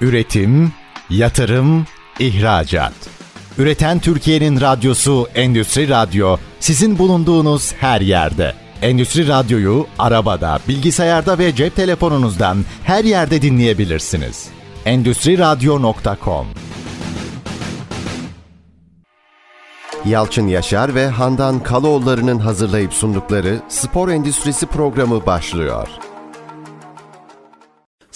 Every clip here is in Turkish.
Üretim, yatırım, ihracat. Üreten Türkiye'nin radyosu Endüstri Radyo sizin bulunduğunuz her yerde. Endüstri Radyo'yu arabada, bilgisayarda ve cep telefonunuzdan her yerde dinleyebilirsiniz. Endüstri Radyo.com Yalçın Yaşar ve Handan Kaloğulları'nın hazırlayıp sundukları Spor Endüstrisi programı başlıyor.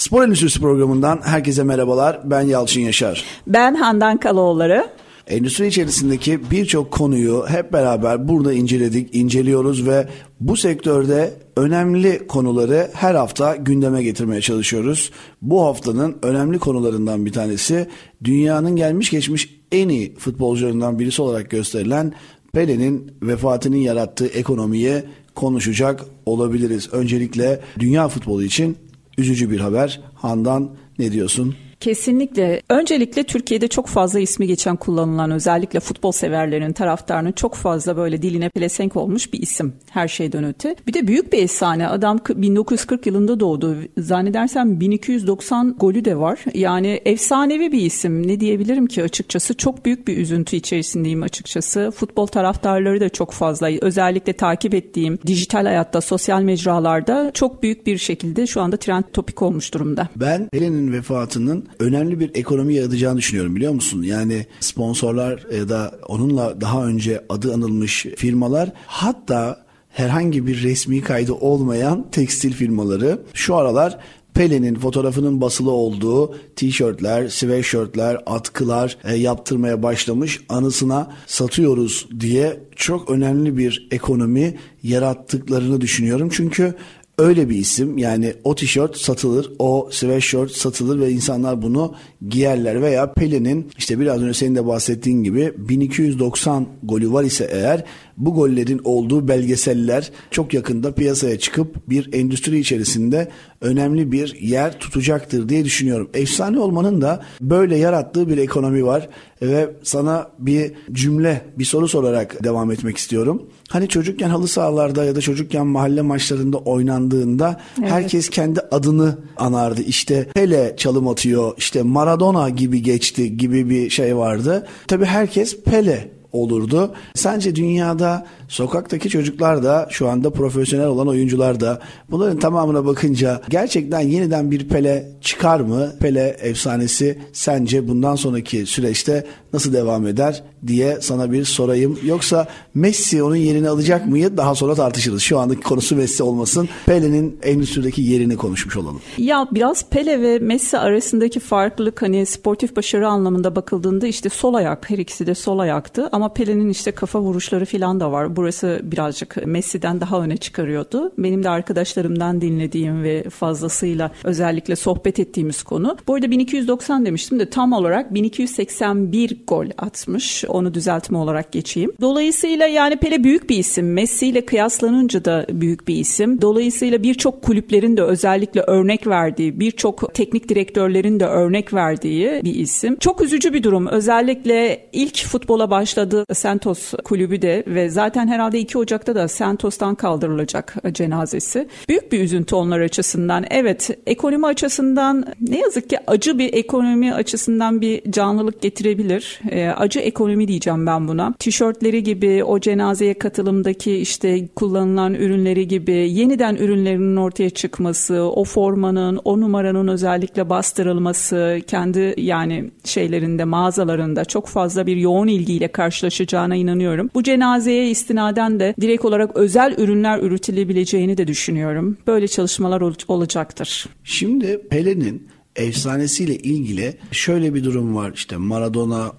Spor Endüstrisi programından herkese merhabalar. Ben Yalçın Yaşar. Ben Handan Kaloğulları. Endüstri içerisindeki birçok konuyu hep beraber burada inceledik, inceliyoruz ve bu sektörde önemli konuları her hafta gündeme getirmeye çalışıyoruz. Bu haftanın önemli konularından bir tanesi dünyanın gelmiş geçmiş en iyi futbolcularından birisi olarak gösterilen Pele'nin vefatının yarattığı ekonomiye konuşacak olabiliriz. Öncelikle dünya futbolu için üzücü bir haber. Handan ne diyorsun? Kesinlikle. Öncelikle Türkiye'de çok fazla ismi geçen kullanılan özellikle futbol severlerin taraftarının çok fazla böyle diline pelesenk olmuş bir isim her şeyden öte. Bir de büyük bir efsane. Adam 1940 yılında doğdu. Zannedersem 1290 golü de var. Yani efsanevi bir isim. Ne diyebilirim ki açıkçası? Çok büyük bir üzüntü içerisindeyim açıkçası. Futbol taraftarları da çok fazla. Özellikle takip ettiğim dijital hayatta, sosyal mecralarda çok büyük bir şekilde şu anda trend topik olmuş durumda. Ben Pelin'in vefatının önemli bir ekonomi yaratacağını düşünüyorum biliyor musun? Yani sponsorlar ya da onunla daha önce adı anılmış firmalar hatta herhangi bir resmi kaydı olmayan tekstil firmaları şu aralar Pele'nin fotoğrafının basılı olduğu tişörtler, sweatshirtler, atkılar e, yaptırmaya başlamış. Anısına satıyoruz diye çok önemli bir ekonomi yarattıklarını düşünüyorum. Çünkü öyle bir isim. Yani o tişört satılır, o sweatshirt satılır ve insanlar bunu giyerler. Veya Pelin'in işte biraz önce senin de bahsettiğin gibi 1290 golü var ise eğer bu gollerin olduğu belgeseller çok yakında piyasaya çıkıp bir endüstri içerisinde önemli bir yer tutacaktır diye düşünüyorum. Efsane olmanın da böyle yarattığı bir ekonomi var ve sana bir cümle, bir soru sorarak devam etmek istiyorum. Hani çocukken halı sahalarda ya da çocukken mahalle maçlarında oynandığında evet. herkes kendi adını anardı. İşte Pele çalım atıyor, işte Maradona gibi geçti gibi bir şey vardı. Tabii herkes Pele olurdu. Sence dünyada sokaktaki çocuklar da şu anda profesyonel olan oyuncular da bunların tamamına bakınca gerçekten yeniden bir Pele çıkar mı? Pele efsanesi sence bundan sonraki süreçte nasıl devam eder diye sana bir sorayım. Yoksa Messi onun yerini alacak mıyı daha sonra tartışırız. Şu andaki konusu Messi olmasın. Pele'nin endüstrideki yerini konuşmuş olalım. Ya biraz Pele ve Messi arasındaki farklılık hani sportif başarı anlamında bakıldığında işte sol ayak her ikisi de sol ayaktı ama Pele'nin işte kafa vuruşları falan da var. Burası birazcık Messi'den daha öne çıkarıyordu. Benim de arkadaşlarımdan dinlediğim ve fazlasıyla özellikle sohbet ettiğimiz konu. Bu arada 1290 demiştim de tam olarak 1281 gol atmış. Onu düzeltme olarak geçeyim. Dolayısıyla yani Pele büyük bir isim. Messi ile kıyaslanınca da büyük bir isim. Dolayısıyla birçok kulüplerin de özellikle örnek verdiği, birçok teknik direktörlerin de örnek verdiği bir isim. Çok üzücü bir durum. Özellikle ilk futbola başladığı Santos kulübü de ve zaten herhalde 2 Ocak'ta da Santos'tan kaldırılacak cenazesi. Büyük bir üzüntü onlar açısından. Evet ekonomi açısından ne yazık ki acı bir ekonomi açısından bir canlılık getirebilir. E, acı ekonomi diyeceğim ben buna. Tişörtleri gibi o cenazeye katılımdaki işte kullanılan ürünleri gibi yeniden ürünlerinin ortaya çıkması, o formanın, o numaranın özellikle bastırılması, kendi yani şeylerinde mağazalarında çok fazla bir yoğun ilgiyle karşılaşacağına inanıyorum. Bu cenazeye istinaden de direkt olarak özel ürünler üretilebileceğini de düşünüyorum. Böyle çalışmalar ol- olacaktır. Şimdi Pele'nin efsanesiyle ilgili şöyle bir durum var. İşte Maradona,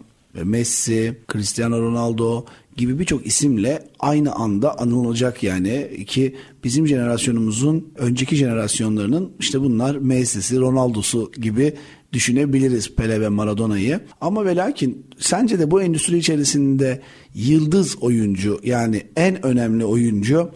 Messi, Cristiano Ronaldo gibi birçok isimle aynı anda anılacak yani ki bizim jenerasyonumuzun önceki jenerasyonlarının işte bunlar Messi'si, Ronaldo'su gibi düşünebiliriz Pele ve Maradona'yı. Ama ve lakin sence de bu endüstri içerisinde yıldız oyuncu yani en önemli oyuncu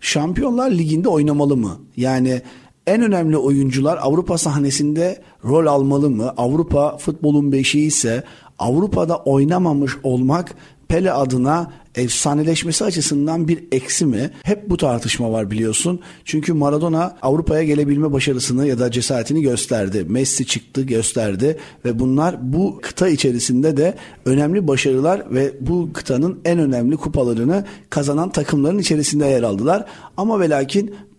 Şampiyonlar Ligi'nde oynamalı mı? Yani en önemli oyuncular Avrupa sahnesinde rol almalı mı? Avrupa futbolun beşiği ise Avrupa'da oynamamış olmak Pele adına efsaneleşmesi açısından bir eksi mi? Hep bu tartışma var biliyorsun. Çünkü Maradona Avrupa'ya gelebilme başarısını ya da cesaretini gösterdi. Messi çıktı gösterdi ve bunlar bu kıta içerisinde de önemli başarılar ve bu kıtanın en önemli kupalarını kazanan takımların içerisinde yer aldılar. Ama ve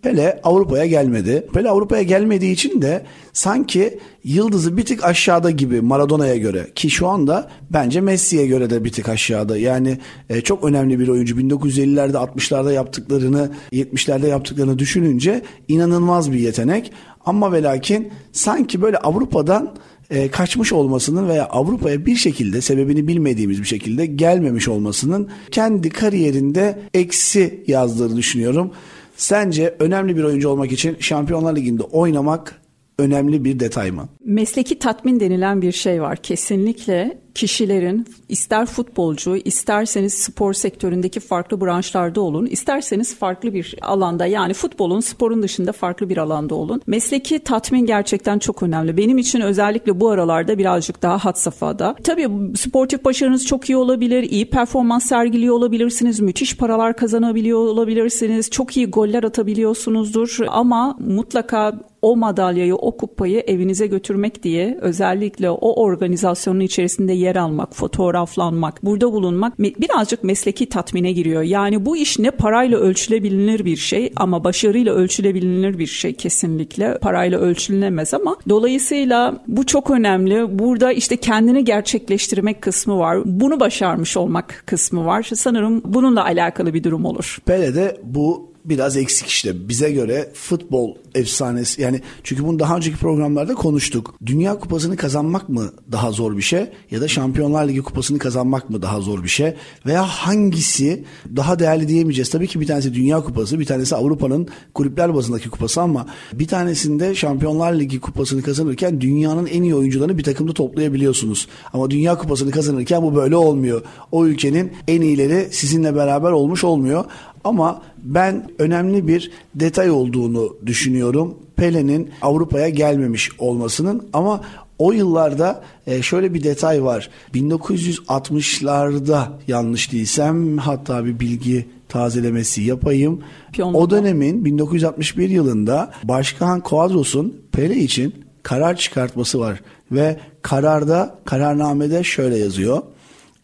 Pele Avrupa'ya gelmedi. Pele Avrupa'ya gelmediği için de sanki yıldızı bir tık aşağıda gibi Maradona'ya göre ki şu anda bence Messi'ye göre de bir tık aşağıda. Yani e, çok önemli bir oyuncu. 1950'lerde 60'larda yaptıklarını 70'lerde yaptıklarını düşününce inanılmaz bir yetenek. Ama ve lakin sanki böyle Avrupa'dan e, kaçmış olmasının veya Avrupa'ya bir şekilde sebebini bilmediğimiz bir şekilde gelmemiş olmasının kendi kariyerinde eksi yazdığını düşünüyorum. Sence önemli bir oyuncu olmak için Şampiyonlar Ligi'nde oynamak önemli bir detay mı? Mesleki tatmin denilen bir şey var. Kesinlikle kişilerin ister futbolcu, isterseniz spor sektöründeki farklı branşlarda olun, isterseniz farklı bir alanda yani futbolun, sporun dışında farklı bir alanda olun. Mesleki tatmin gerçekten çok önemli. Benim için özellikle bu aralarda birazcık daha hat safhada. Tabii sportif başarınız çok iyi olabilir, iyi performans sergiliyor olabilirsiniz, müthiş paralar kazanabiliyor olabilirsiniz, çok iyi goller atabiliyorsunuzdur ama mutlaka o madalyayı, o kupayı evinize götürmek diye özellikle o organizasyonun içerisinde yer almak, fotoğraflanmak, burada bulunmak birazcık mesleki tatmine giriyor. Yani bu iş ne parayla ölçülebilir bir şey ama başarıyla ölçülebilir bir şey kesinlikle. Parayla ölçülemez ama dolayısıyla bu çok önemli. Burada işte kendini gerçekleştirmek kısmı var. Bunu başarmış olmak kısmı var. Sanırım bununla alakalı bir durum olur. Pele'de bu biraz eksik işte. Bize göre futbol efsanesi yani çünkü bunu daha önceki programlarda konuştuk. Dünya kupasını kazanmak mı daha zor bir şey ya da Şampiyonlar Ligi kupasını kazanmak mı daha zor bir şey veya hangisi daha değerli diyemeyeceğiz. Tabii ki bir tanesi Dünya kupası, bir tanesi Avrupa'nın kulüpler bazındaki kupası ama bir tanesinde Şampiyonlar Ligi kupasını kazanırken dünyanın en iyi oyuncularını bir takımda toplayabiliyorsunuz. Ama Dünya kupasını kazanırken bu böyle olmuyor. O ülkenin en iyileri sizinle beraber olmuş olmuyor. Ama ben önemli bir detay olduğunu düşünüyorum. Pele'nin Avrupa'ya gelmemiş olmasının ama o yıllarda e, şöyle bir detay var. 1960'larda yanlış değilsem hatta bir bilgi tazelemesi yapayım. Piyonluğu. O dönemin 1961 yılında Başkan Quadros'un Pele için karar çıkartması var ve kararda kararnamede şöyle yazıyor.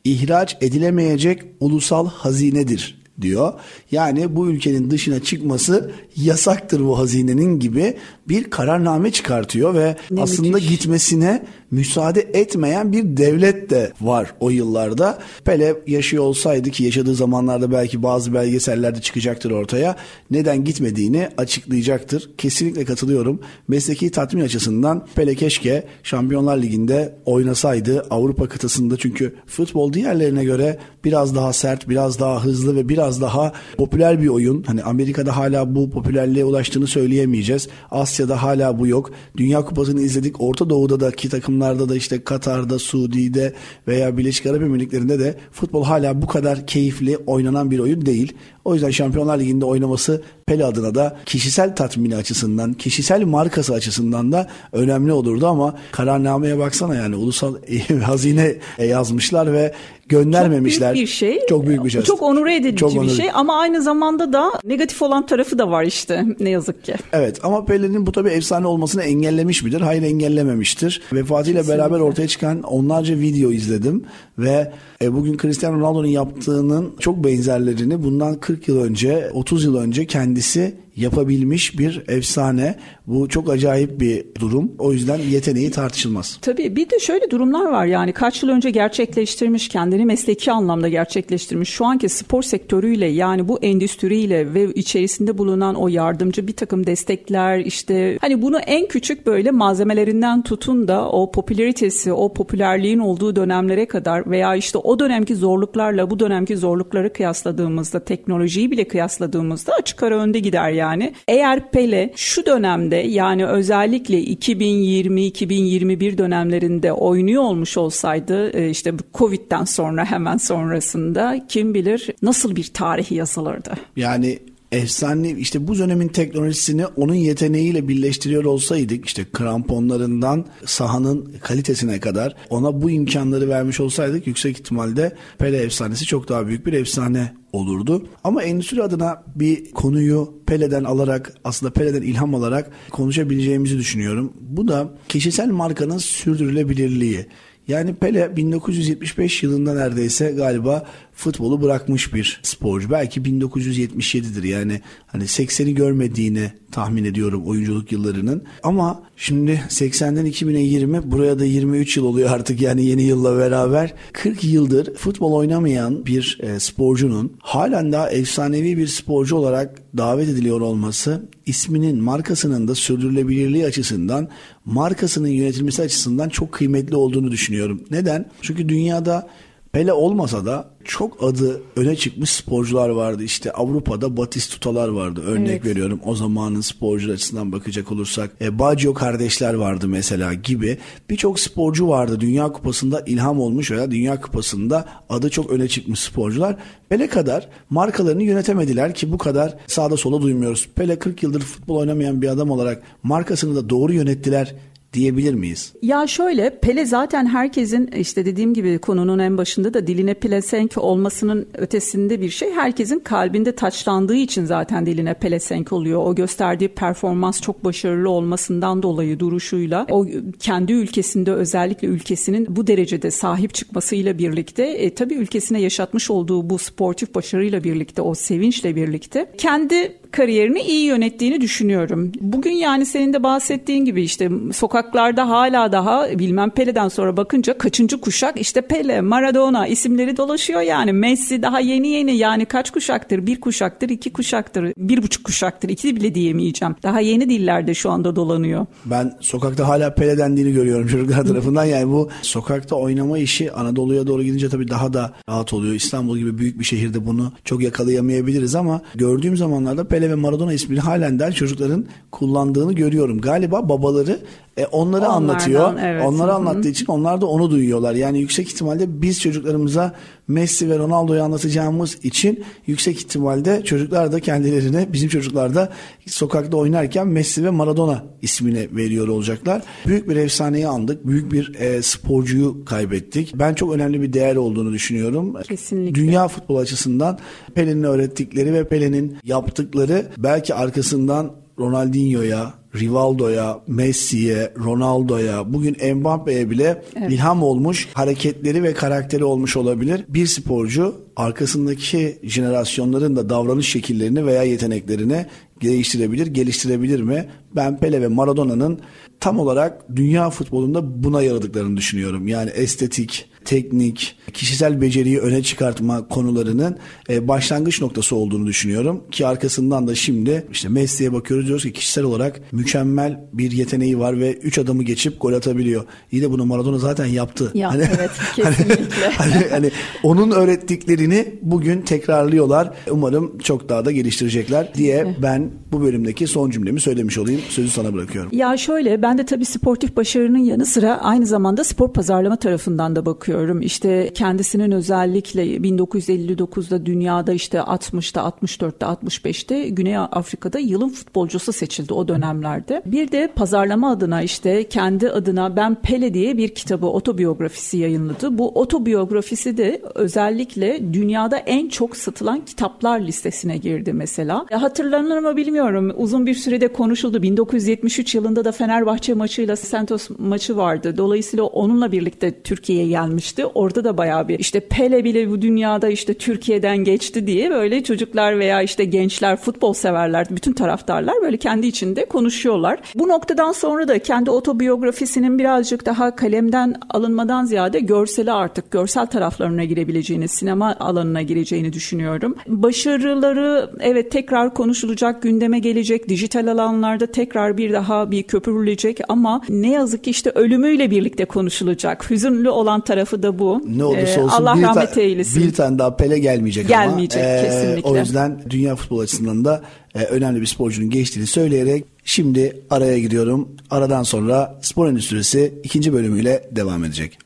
İhraç edilemeyecek ulusal hazinedir diyor. Yani bu ülkenin dışına çıkması yasaktır bu hazinenin gibi bir kararname çıkartıyor ve ne aslında müthiş. gitmesine müsaade etmeyen bir devlet de var o yıllarda. Pele yaşıyor olsaydı ki yaşadığı zamanlarda belki bazı belgesellerde çıkacaktır ortaya. Neden gitmediğini açıklayacaktır. Kesinlikle katılıyorum. Mesleki tatmin açısından Pele keşke Şampiyonlar Ligi'nde oynasaydı Avrupa kıtasında çünkü futbol diğerlerine göre biraz daha sert, biraz daha hızlı ve biraz daha popüler bir oyun. Hani Amerika'da hala bu popülerliğe ulaştığını söyleyemeyeceğiz. Asya'da hala bu yok. Dünya Kupası'nı izledik. Orta Doğu'daki takımlarda da işte Katar'da, Suudi'de veya Birleşik Arap Emirlikleri'nde de futbol hala bu kadar keyifli oynanan bir oyun değil. O yüzden Şampiyonlar Ligi'nde oynaması Pele adına da kişisel tatmini açısından, kişisel markası açısından da önemli olurdu ama kararnameye baksana yani ulusal hazine yazmışlar ve göndermemişler. Çok büyük bir şey. Çok büyük bir şey. Çok onur edici Çok bir onur. şey ama aynı zamanda da negatif olan tarafı da var işte ne yazık ki. Evet ama Pele'nin bu tabii efsane olmasını engellemiş midir? Hayır engellememiştir. Vefatıyla Kesinlikle. beraber ortaya çıkan onlarca video izledim ve e, bugün Cristiano Ronaldo'nun yaptığının çok benzerlerini bundan 40 yıl önce, 30 yıl önce kendisi yapabilmiş bir efsane. Bu çok acayip bir durum. O yüzden yeteneği tartışılmaz. Tabii bir de şöyle durumlar var yani kaç yıl önce gerçekleştirmiş, kendini mesleki anlamda gerçekleştirmiş. Şu anki spor sektörüyle yani bu endüstriyle ve içerisinde bulunan o yardımcı bir takım destekler işte hani bunu en küçük böyle malzemelerinden tutun da o popülaritesi, o popülerliğin olduğu dönemlere kadar veya işte o dönemki zorluklarla bu dönemki zorlukları kıyasladığımızda teknolojiyi bile kıyasladığımızda açık ara önde gider yani yani. Eğer Pele şu dönemde yani özellikle 2020-2021 dönemlerinde oynuyor olmuş olsaydı e, işte Covid'den sonra hemen sonrasında kim bilir nasıl bir tarihi yazılırdı. Yani efsane işte bu dönemin teknolojisini onun yeteneğiyle birleştiriyor olsaydık işte kramponlarından sahanın kalitesine kadar ona bu imkanları vermiş olsaydık yüksek ihtimalle Pele efsanesi çok daha büyük bir efsane olurdu. Ama endüstri adına bir konuyu Pele'den alarak aslında Pele'den ilham alarak konuşabileceğimizi düşünüyorum. Bu da kişisel markanın sürdürülebilirliği. Yani Pele 1975 yılında neredeyse galiba futbolu bırakmış bir sporcu. Belki 1977'dir yani hani 80'i görmediğini tahmin ediyorum oyunculuk yıllarının. Ama şimdi 80'den 2000'e 20 buraya da 23 yıl oluyor artık yani yeni yılla beraber. 40 yıldır futbol oynamayan bir e, sporcunun halen daha efsanevi bir sporcu olarak davet ediliyor olması isminin markasının da sürdürülebilirliği açısından markasının yönetilmesi açısından çok kıymetli olduğunu düşünüyorum. Neden? Çünkü dünyada Pele olmasa da çok adı öne çıkmış sporcular vardı. İşte Avrupa'da Batistutalar vardı. Örnek evet. veriyorum o zamanın sporcu açısından bakacak olursak. E, Baggio kardeşler vardı mesela gibi. Birçok sporcu vardı. Dünya Kupası'nda ilham olmuş veya Dünya Kupası'nda adı çok öne çıkmış sporcular. Pele kadar markalarını yönetemediler ki bu kadar sağda sola duymuyoruz. Pele 40 yıldır futbol oynamayan bir adam olarak markasını da doğru yönettiler diyebilir miyiz? Ya şöyle Pele zaten herkesin işte dediğim gibi konunun en başında da diline pelesenk olmasının ötesinde bir şey. Herkesin kalbinde taçlandığı için zaten diline pelesenk oluyor. O gösterdiği performans çok başarılı olmasından dolayı duruşuyla o kendi ülkesinde özellikle ülkesinin bu derecede sahip çıkmasıyla birlikte e, tabii ülkesine yaşatmış olduğu bu sportif başarıyla birlikte o sevinçle birlikte kendi kariyerini iyi yönettiğini düşünüyorum. Bugün yani senin de bahsettiğin gibi işte sokaklarda hala daha bilmem Pele'den sonra bakınca kaçıncı kuşak işte Pele, Maradona isimleri dolaşıyor yani. Messi daha yeni yeni yani kaç kuşaktır? Bir kuşaktır, iki kuşaktır, bir buçuk kuşaktır. iki bile diyemeyeceğim. Daha yeni dillerde şu anda dolanıyor. Ben sokakta hala Pele dendiğini görüyorum çocuklar tarafından. Yani bu sokakta oynama işi Anadolu'ya doğru gidince tabii daha da rahat oluyor. İstanbul gibi büyük bir şehirde bunu çok yakalayamayabiliriz ama gördüğüm zamanlarda Pele Pele ve Maradona ismini halen daha çocukların kullandığını görüyorum. Galiba babaları e, onları Onlardan, anlatıyor. Evet. Onları Hı-hı. anlattığı için onlar da onu duyuyorlar. Yani yüksek ihtimalle biz çocuklarımıza Messi ve Ronaldo'yu anlatacağımız için yüksek ihtimalle çocuklar da kendilerine bizim çocuklar da sokakta oynarken Messi ve Maradona ismini veriyor olacaklar. Büyük bir efsaneyi andık. Büyük bir e, sporcuyu kaybettik. Ben çok önemli bir değer olduğunu düşünüyorum. Kesinlikle. Dünya futbol açısından Pele'nin öğrettikleri ve Pele'nin yaptıkları belki arkasından Ronaldinho'ya, Rivaldo'ya, Messi'ye, Ronaldo'ya, bugün Mbappe'ye bile evet. ilham olmuş hareketleri ve karakteri olmuş olabilir. Bir sporcu arkasındaki jenerasyonların da davranış şekillerini veya yeteneklerini değiştirebilir, geliştirebilir mi? Ben Pele ve Maradona'nın tam olarak dünya futbolunda buna yaradıklarını düşünüyorum. Yani estetik, teknik, kişisel beceriyi öne çıkartma konularının e, başlangıç noktası olduğunu düşünüyorum. Ki arkasından da şimdi işte Messi'ye bakıyoruz diyoruz ki kişisel olarak mükemmel bir yeteneği var ve 3 adamı geçip gol atabiliyor. İyi de bunu Maradona zaten yaptı. Ya, hani, evet kesinlikle. hani, hani, hani onun öğrettiklerini bugün tekrarlıyorlar. Umarım çok daha da geliştirecekler diye ben bu bölümdeki son cümlemi söylemiş olayım. Sözü sana bırakıyorum. Ya şöyle ben de tabii sportif başarının yanı sıra aynı zamanda spor pazarlama tarafından da bakıyorum. İşte kendisinin özellikle 1959'da dünyada işte 60'ta 64'te 65'te Güney Afrika'da yılın futbolcusu seçildi o dönemlerde. Bir de pazarlama adına işte kendi adına Ben Pele diye bir kitabı otobiyografisi yayınladı. Bu otobiyografisi de özellikle dünyada en çok satılan kitaplar listesine girdi mesela. Hatırlanır mı bilmiyorum. Uzun bir sürede konuşuldu. 1973 yılında da Fenerbahçe maçıyla Santos maçı vardı. Dolayısıyla onunla birlikte Türkiye'ye gelmişti. Orada da bayağı bir işte Pele bile bu dünyada işte Türkiye'den geçti diye böyle çocuklar veya işte gençler futbol severler bütün taraftarlar böyle kendi içinde konuşuyorlar. Bu noktadan sonra da kendi otobiyografisinin birazcık daha kalemden alınmadan ziyade görseli artık görsel taraflarına girebileceğini, sinema alanına gireceğini düşünüyorum. Başarıları evet tekrar konuşulacak, gündeme gelecek, dijital alanlarda tekrar bir daha bir köpürülecek ama ne yazık ki işte ölümüyle birlikte konuşulacak. Hüzünlü olan tarafı da bu. Ne olursa ee, olsun Allah bir rahmet eylesin. Bir tane daha Pele gelmeyecek, gelmeyecek ama. Gelmeyecek kesinlikle. O yüzden dünya futbol açısından da e, önemli bir sporcunun geçtiğini söyleyerek şimdi araya gidiyorum. Aradan sonra spor endüstrisi ikinci bölümüyle devam edecek.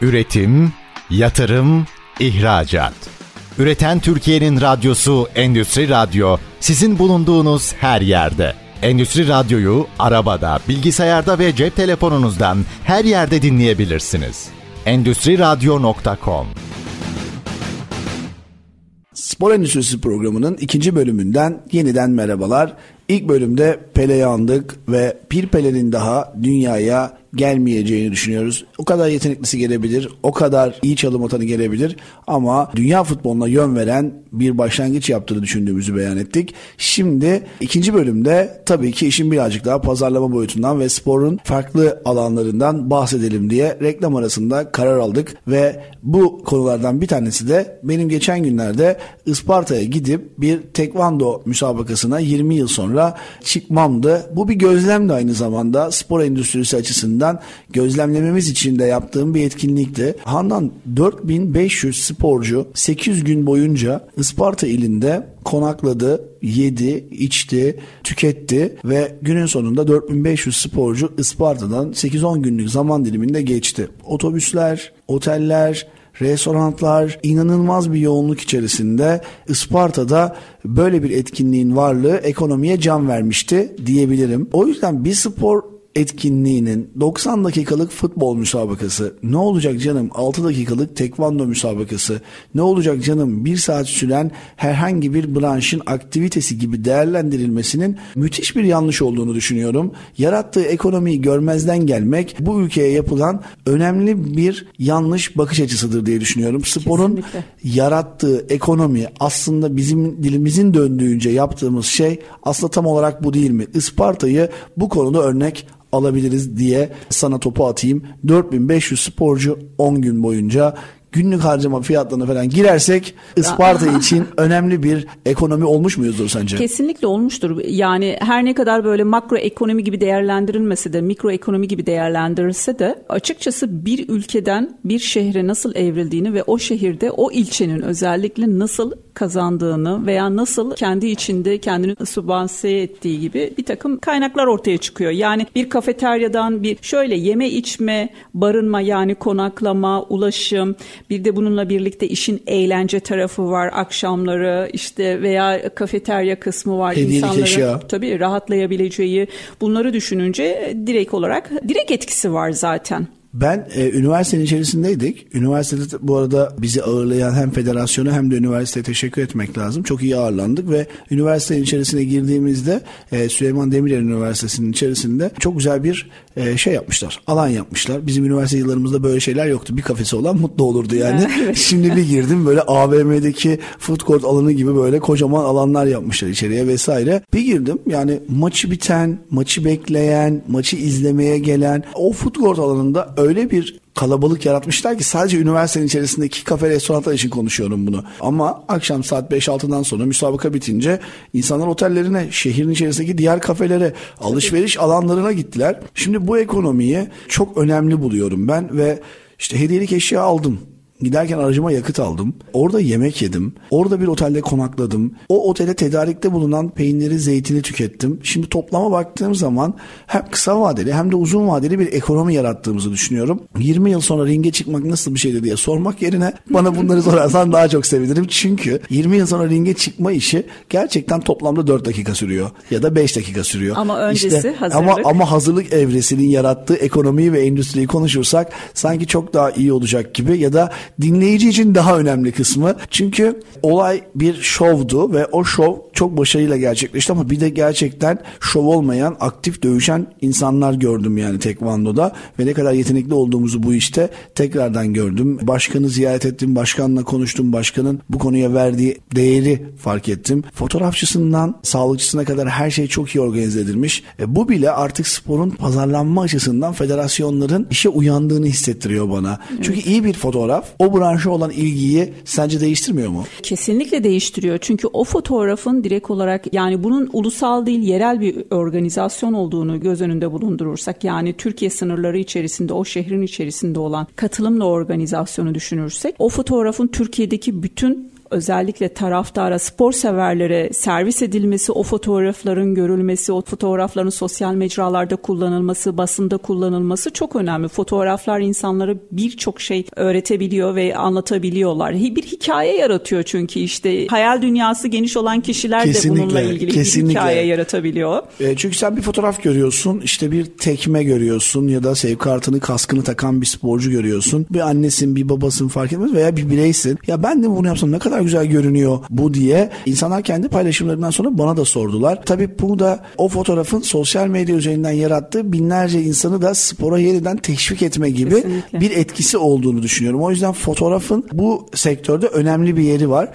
Üretim, yatırım, ihracat. Üreten Türkiye'nin radyosu Endüstri Radyo sizin bulunduğunuz her yerde. Endüstri Radyo'yu arabada, bilgisayarda ve cep telefonunuzdan her yerde dinleyebilirsiniz. Endüstri Radyo.com Spor Endüstrisi programının ikinci bölümünden yeniden merhabalar. İlk bölümde Pele'yi andık ve bir Pele'nin daha dünyaya gelmeyeceğini düşünüyoruz. O kadar yeteneklisi gelebilir, o kadar iyi çalım atanı gelebilir ama dünya futboluna yön veren bir başlangıç yaptığını düşündüğümüzü beyan ettik. Şimdi ikinci bölümde tabii ki işin birazcık daha pazarlama boyutundan ve sporun farklı alanlarından bahsedelim diye reklam arasında karar aldık ve bu konulardan bir tanesi de benim geçen günlerde Isparta'ya gidip bir tekvando müsabakasına 20 yıl sonra çıkmamdı. Bu bir gözlemdi aynı zamanda spor endüstrisi açısından gözlemlememiz için de yaptığım bir etkinlikti. Handan 4500 sporcu 8 gün boyunca Isparta ilinde konakladı, yedi, içti, tüketti ve günün sonunda 4500 sporcu Isparta'dan 8-10 günlük zaman diliminde geçti. Otobüsler, oteller, restoranlar inanılmaz bir yoğunluk içerisinde Isparta'da böyle bir etkinliğin varlığı ekonomiye can vermişti diyebilirim. O yüzden bir spor etkinliğinin 90 dakikalık futbol müsabakası, ne olacak canım 6 dakikalık tekvando müsabakası, ne olacak canım 1 saat süren herhangi bir branşın aktivitesi gibi değerlendirilmesinin müthiş bir yanlış olduğunu düşünüyorum. Yarattığı ekonomiyi görmezden gelmek bu ülkeye yapılan önemli bir yanlış bakış açısıdır diye düşünüyorum. Sporun Kesinlikle. yarattığı ekonomi aslında bizim dilimizin döndüğünce yaptığımız şey aslında tam olarak bu değil mi? Isparta'yı bu konuda örnek alabiliriz diye sana topu atayım. 4500 sporcu 10 gün boyunca günlük harcama fiyatlarına falan girersek Isparta için önemli bir ekonomi olmuş muyuzdur sence? Kesinlikle olmuştur. Yani her ne kadar böyle makro ekonomi gibi değerlendirilmese de mikro ekonomi gibi değerlendirilse de açıkçası bir ülkeden bir şehre nasıl evrildiğini ve o şehirde o ilçenin özellikle nasıl kazandığını veya nasıl kendi içinde kendini sübvanse ettiği gibi bir takım kaynaklar ortaya çıkıyor. Yani bir kafeteryadan bir şöyle yeme içme, barınma yani konaklama, ulaşım bir de bununla birlikte işin eğlence tarafı var. Akşamları işte veya kafeterya kısmı var. Hediyelik İnsanların eşya. tabii rahatlayabileceği bunları düşününce direkt olarak direkt etkisi var zaten. Ben e, üniversitenin içerisindeydik. Üniversitede bu arada bizi ağırlayan hem federasyonu hem de üniversiteye teşekkür etmek lazım. Çok iyi ağırlandık ve üniversitenin içerisine girdiğimizde e, Süleyman Demirel Üniversitesi'nin içerisinde çok güzel bir e, şey yapmışlar. Alan yapmışlar. Bizim üniversite yıllarımızda böyle şeyler yoktu. Bir kafesi olan mutlu olurdu yani. Evet. Şimdi bir girdim böyle AVM'deki food court alanı gibi böyle kocaman alanlar yapmışlar içeriye vesaire. Bir girdim yani maçı biten, maçı bekleyen, maçı izlemeye gelen o food court alanında öyle bir kalabalık yaratmışlar ki sadece üniversitenin içerisindeki kafe restoranlar için konuşuyorum bunu. Ama akşam saat 5-6'dan sonra müsabaka bitince insanlar otellerine, şehrin içerisindeki diğer kafelere, alışveriş alanlarına gittiler. Şimdi bu ekonomiyi çok önemli buluyorum ben ve işte hediyelik eşya aldım. Giderken aracıma yakıt aldım. Orada yemek yedim. Orada bir otelde konakladım. O otele tedarikte bulunan peyniri, zeytini tükettim. Şimdi toplama baktığım zaman hem kısa vadeli hem de uzun vadeli bir ekonomi yarattığımızı düşünüyorum. 20 yıl sonra ringe çıkmak nasıl bir şeydi diye sormak yerine bana bunları sorarsan daha çok sevinirim. Çünkü 20 yıl sonra ringe çıkma işi gerçekten toplamda 4 dakika sürüyor ya da 5 dakika sürüyor. Ama öncesi işte, hazırlık. Ama, ama hazırlık evresinin yarattığı ekonomiyi ve endüstriyi konuşursak sanki çok daha iyi olacak gibi ya da dinleyici için daha önemli kısmı. Çünkü olay bir şovdu ve o şov çok başarıyla gerçekleşti ama bir de gerçekten şov olmayan, aktif dövüşen insanlar gördüm yani tekvandoda ve ne kadar yetenekli olduğumuzu bu işte tekrardan gördüm. Başkanı ziyaret ettim, başkanla konuştum, başkanın bu konuya verdiği değeri fark ettim. Fotoğrafçısından sağlıkçısına kadar her şey çok iyi organize edilmiş. E, bu bile artık sporun pazarlanma açısından federasyonların işe uyandığını hissettiriyor bana. Evet. Çünkü iyi bir fotoğraf o branşa olan ilgiyi sence değiştirmiyor mu? Kesinlikle değiştiriyor. Çünkü o fotoğrafın direkt olarak yani bunun ulusal değil yerel bir organizasyon olduğunu göz önünde bulundurursak yani Türkiye sınırları içerisinde o şehrin içerisinde olan katılımla organizasyonu düşünürsek o fotoğrafın Türkiye'deki bütün özellikle taraftara, spor severlere servis edilmesi, o fotoğrafların görülmesi, o fotoğrafların sosyal mecralarda kullanılması, basında kullanılması çok önemli. Fotoğraflar insanlara birçok şey öğretebiliyor ve anlatabiliyorlar. Bir hikaye yaratıyor çünkü işte hayal dünyası geniş olan kişiler kesinlikle, de bununla ilgili kesinlikle. bir hikaye yaratabiliyor. E, çünkü sen bir fotoğraf görüyorsun, işte bir tekme görüyorsun ya da sevkartını, kaskını takan bir sporcu görüyorsun. Bir annesin, bir babasın fark etmez veya bir bireysin. Ya ben de bunu yapsam ne kadar güzel görünüyor bu diye insanlar kendi paylaşımlarından sonra bana da sordular. Tabii bu da o fotoğrafın sosyal medya üzerinden yarattığı binlerce insanı da spora yeniden teşvik etme gibi Kesinlikle. bir etkisi olduğunu düşünüyorum. O yüzden fotoğrafın bu sektörde önemli bir yeri var.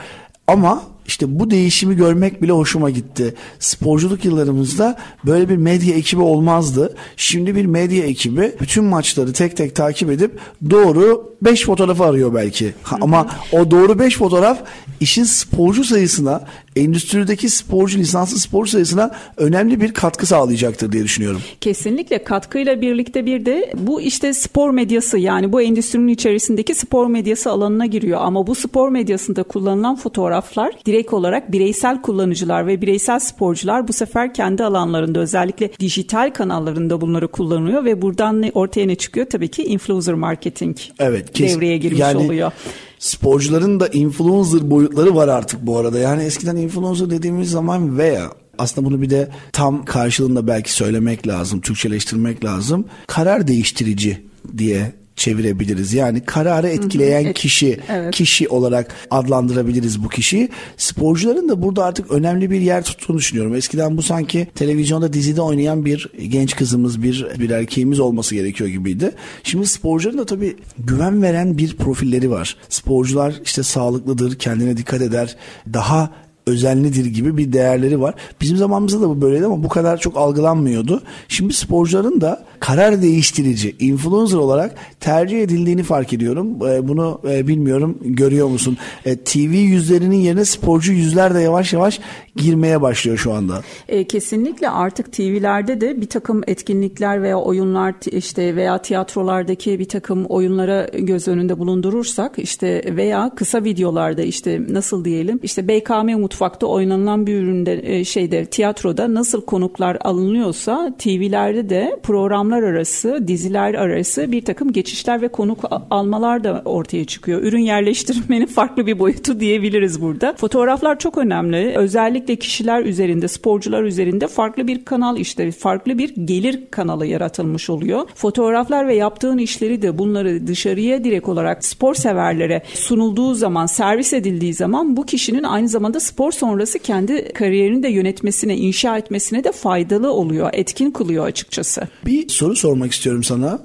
Ama işte bu değişimi görmek bile hoşuma gitti. Sporculuk yıllarımızda böyle bir medya ekibi olmazdı. Şimdi bir medya ekibi bütün maçları tek tek takip edip doğru 5 fotoğrafı arıyor belki. Ha, ama o doğru 5 fotoğraf işin sporcu sayısına, endüstrideki sporcu, lisanslı sporcu sayısına önemli bir katkı sağlayacaktır diye düşünüyorum. Kesinlikle katkıyla birlikte bir de bu işte spor medyası yani bu endüstrinin içerisindeki spor medyası alanına giriyor. Ama bu spor medyasında kullanılan fotoğraflar direkt olarak bireysel kullanıcılar ve bireysel sporcular bu sefer kendi alanlarında özellikle dijital kanallarında bunları kullanıyor ve buradan ne, ortaya ne çıkıyor? Tabii ki influencer marketing evet, kes, devreye girmiş yani, oluyor sporcuların da influencer boyutları var artık bu arada. Yani eskiden influencer dediğimiz zaman veya aslında bunu bir de tam karşılığında belki söylemek lazım, Türkçeleştirmek lazım. Karar değiştirici diye çevirebiliriz. Yani kararı etkileyen kişi, evet. kişi olarak adlandırabiliriz bu kişiyi. Sporcuların da burada artık önemli bir yer tuttuğunu düşünüyorum. Eskiden bu sanki televizyonda dizide oynayan bir genç kızımız, bir bir erkeğimiz olması gerekiyor gibiydi. Şimdi sporcuların da tabii güven veren bir profilleri var. Sporcular işte sağlıklıdır, kendine dikkat eder, daha özenlidir gibi bir değerleri var. Bizim zamanımızda da bu böyleydi ama bu kadar çok algılanmıyordu. Şimdi sporcuların da karar değiştirici, influencer olarak tercih edildiğini fark ediyorum. E, bunu e, bilmiyorum görüyor musun? E, TV yüzlerinin yerine sporcu yüzler de yavaş yavaş girmeye başlıyor şu anda. kesinlikle artık TV'lerde de bir takım etkinlikler veya oyunlar işte veya tiyatrolardaki bir takım oyunlara göz önünde bulundurursak işte veya kısa videolarda işte nasıl diyelim işte BKM mutfakta oynanılan bir üründe şeyde tiyatroda nasıl konuklar alınıyorsa TV'lerde de programlar arası, diziler arası bir takım geçişler ve konuk almalar da ortaya çıkıyor. Ürün yerleştirmenin farklı bir boyutu diyebiliriz burada. Fotoğraflar çok önemli. Özellikle kişiler üzerinde, sporcular üzerinde farklı bir kanal işte, farklı bir gelir kanalı yaratılmış oluyor. Fotoğraflar ve yaptığın işleri de bunları dışarıya direkt olarak spor severlere sunulduğu zaman, servis edildiği zaman bu kişinin aynı zamanda spor sonrası kendi kariyerini de yönetmesine, inşa etmesine de faydalı oluyor, etkin kılıyor açıkçası. Bir soru sormak istiyorum sana.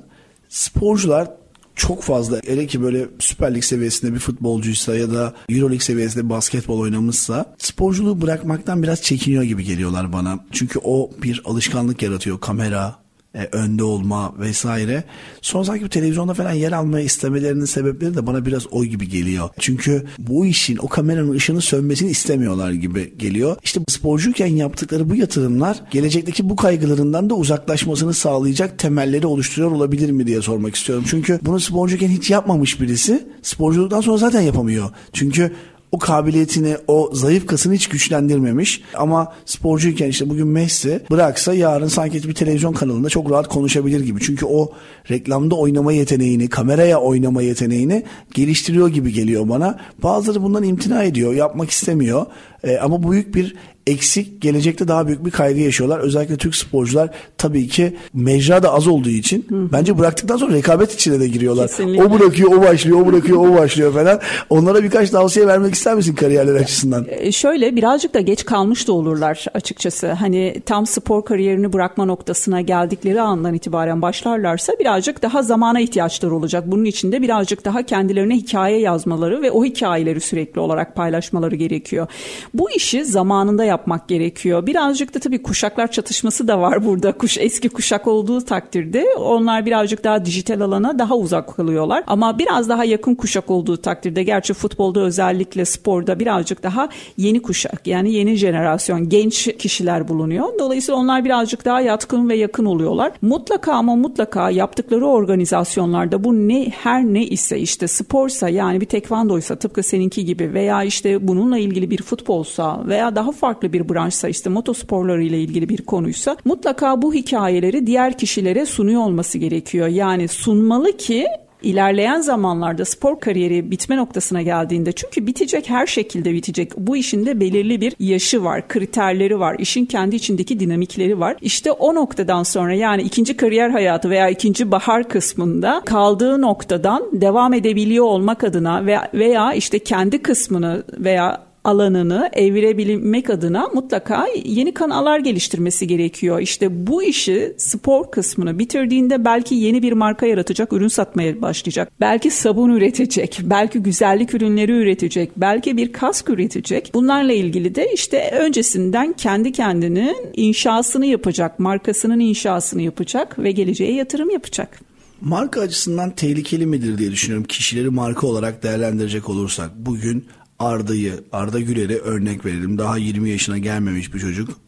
Sporcular çok fazla hele ki böyle Süper Lig seviyesinde bir futbolcuysa ya da Euro seviyesinde basketbol oynamışsa sporculuğu bırakmaktan biraz çekiniyor gibi geliyorlar bana. Çünkü o bir alışkanlık yaratıyor. Kamera, e, önde olma vesaire. Son sanki televizyonda falan yer almaya istemelerinin sebepleri de bana biraz o gibi geliyor. Çünkü bu işin o kameranın ışığını sönmesini istemiyorlar gibi geliyor. İşte sporcuyken yaptıkları bu yatırımlar gelecekteki bu kaygılarından da uzaklaşmasını sağlayacak temelleri oluşturuyor olabilir mi diye sormak istiyorum. Çünkü bunu sporcuyken hiç yapmamış birisi sporculuktan sonra zaten yapamıyor. Çünkü o kabiliyetini, o zayıf kasını hiç güçlendirmemiş. Ama sporcuyken işte bugün Messi bıraksa yarın sanki bir televizyon kanalında çok rahat konuşabilir gibi. Çünkü o reklamda oynama yeteneğini, kameraya oynama yeteneğini geliştiriyor gibi geliyor bana. Bazıları bundan imtina ediyor, yapmak istemiyor. E, ama büyük bir eksik gelecekte daha büyük bir kaygı yaşıyorlar. Özellikle Türk sporcular tabii ki mecra da az olduğu için Hı. bence bıraktıktan sonra rekabet içine de giriyorlar. Kesinlikle. O bırakıyor, o başlıyor, o bırakıyor, o başlıyor falan. Onlara birkaç tavsiye vermek ister misin kariyerler açısından? E, şöyle birazcık da geç kalmış da olurlar açıkçası. Hani tam spor kariyerini bırakma noktasına geldikleri andan itibaren başlarlarsa birazcık daha zamana ihtiyaçları olacak. Bunun için de birazcık daha kendilerine hikaye yazmaları ve o hikayeleri sürekli olarak paylaşmaları gerekiyor. Bu işi zamanında yap yapmak gerekiyor. Birazcık da tabii kuşaklar çatışması da var burada. Kuş eski kuşak olduğu takdirde onlar birazcık daha dijital alana daha uzak kalıyorlar. Ama biraz daha yakın kuşak olduğu takdirde gerçi futbolda özellikle sporda birazcık daha yeni kuşak yani yeni jenerasyon genç kişiler bulunuyor. Dolayısıyla onlar birazcık daha yatkın ve yakın oluyorlar. Mutlaka ama mutlaka yaptıkları organizasyonlarda bu ne her ne ise işte sporsa yani bir tekvandoysa tıpkı seninki gibi veya işte bununla ilgili bir futbolsa veya daha farklı bir branşsa işte motosporları ile ilgili bir konuysa mutlaka bu hikayeleri diğer kişilere sunuyor olması gerekiyor. Yani sunmalı ki ilerleyen zamanlarda spor kariyeri bitme noktasına geldiğinde çünkü bitecek her şekilde bitecek. Bu işin de belirli bir yaşı var, kriterleri var, işin kendi içindeki dinamikleri var. İşte o noktadan sonra yani ikinci kariyer hayatı veya ikinci bahar kısmında kaldığı noktadan devam edebiliyor olmak adına veya, veya işte kendi kısmını veya alanını evirebilmek adına mutlaka yeni kanallar geliştirmesi gerekiyor. İşte bu işi spor kısmını bitirdiğinde belki yeni bir marka yaratacak, ürün satmaya başlayacak. Belki sabun üretecek, belki güzellik ürünleri üretecek, belki bir kask üretecek. Bunlarla ilgili de işte öncesinden kendi kendinin inşasını yapacak, markasının inşasını yapacak ve geleceğe yatırım yapacak. Marka açısından tehlikeli midir diye düşünüyorum. Kişileri marka olarak değerlendirecek olursak bugün Arda'yı, Arda Güler'e örnek verelim. Daha 20 yaşına gelmemiş bir çocuk.